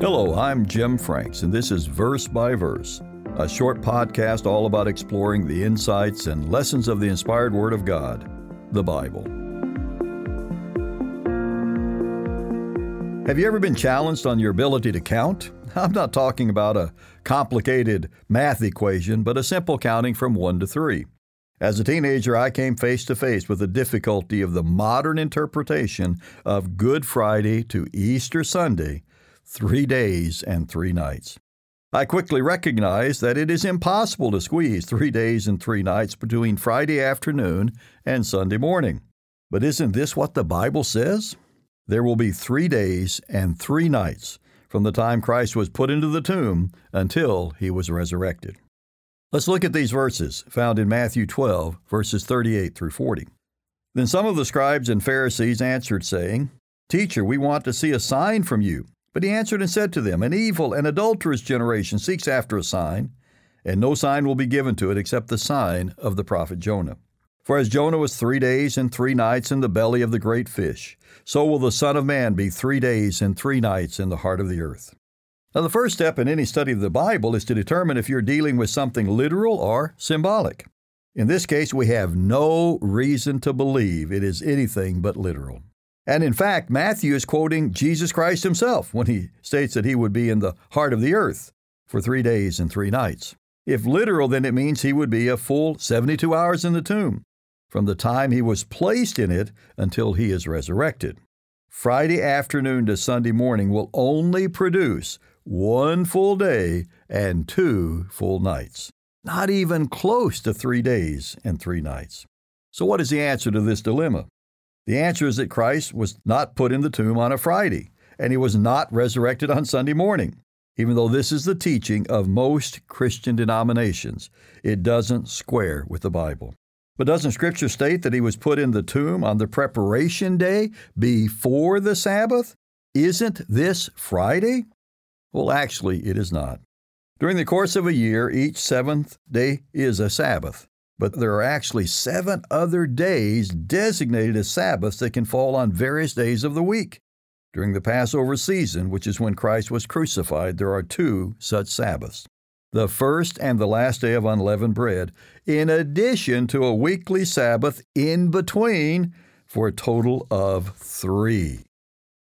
Hello, I'm Jim Franks, and this is Verse by Verse, a short podcast all about exploring the insights and lessons of the inspired Word of God, the Bible. Have you ever been challenged on your ability to count? I'm not talking about a complicated math equation, but a simple counting from 1 to 3. As a teenager, I came face to face with the difficulty of the modern interpretation of Good Friday to Easter Sunday three days and three nights. I quickly recognized that it is impossible to squeeze three days and three nights between Friday afternoon and Sunday morning. But isn't this what the Bible says? There will be three days and three nights from the time Christ was put into the tomb until he was resurrected. Let's look at these verses found in Matthew 12, verses 38 through 40. Then some of the scribes and Pharisees answered, saying, Teacher, we want to see a sign from you. But he answered and said to them, An evil and adulterous generation seeks after a sign, and no sign will be given to it except the sign of the prophet Jonah. For as Jonah was three days and three nights in the belly of the great fish, so will the Son of Man be three days and three nights in the heart of the earth. Now, the first step in any study of the Bible is to determine if you're dealing with something literal or symbolic. In this case, we have no reason to believe it is anything but literal. And in fact, Matthew is quoting Jesus Christ himself when he states that he would be in the heart of the earth for three days and three nights. If literal, then it means he would be a full 72 hours in the tomb, from the time he was placed in it until he is resurrected. Friday afternoon to Sunday morning will only produce one full day and two full nights. Not even close to three days and three nights. So, what is the answer to this dilemma? The answer is that Christ was not put in the tomb on a Friday, and he was not resurrected on Sunday morning. Even though this is the teaching of most Christian denominations, it doesn't square with the Bible. But doesn't Scripture state that he was put in the tomb on the preparation day before the Sabbath? Isn't this Friday? Well, actually, it is not. During the course of a year, each seventh day is a Sabbath but there are actually seven other days designated as Sabbaths that can fall on various days of the week. During the Passover season, which is when Christ was crucified, there are two such Sabbaths the first and the last day of unleavened bread, in addition to a weekly Sabbath in between, for a total of three.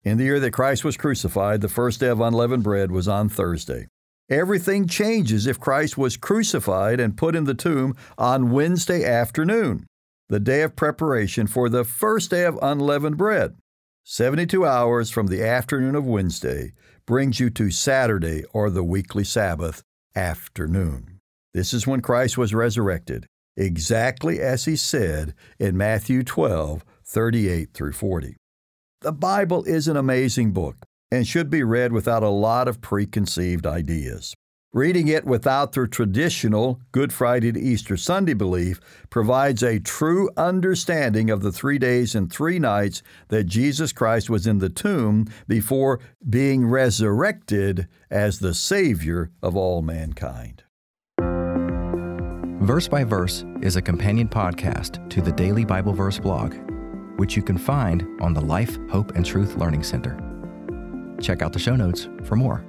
In the year that Christ was crucified, the first day of unleavened bread was on Thursday. Everything changes if Christ was crucified and put in the tomb on Wednesday afternoon, the day of preparation for the first day of unleavened bread. 72 hours from the afternoon of Wednesday brings you to Saturday or the weekly Sabbath afternoon. This is when Christ was resurrected, exactly as he said in Matthew 12, 38 through 40. The Bible is an amazing book and should be read without a lot of preconceived ideas. Reading it without the traditional Good Friday to Easter Sunday belief provides a true understanding of the three days and three nights that Jesus Christ was in the tomb before being resurrected as the Savior of all mankind. Verse by Verse is a companion podcast to the Daily Bible Verse blog, which you can find on the Life, Hope, and Truth Learning Center. Check out the show notes for more.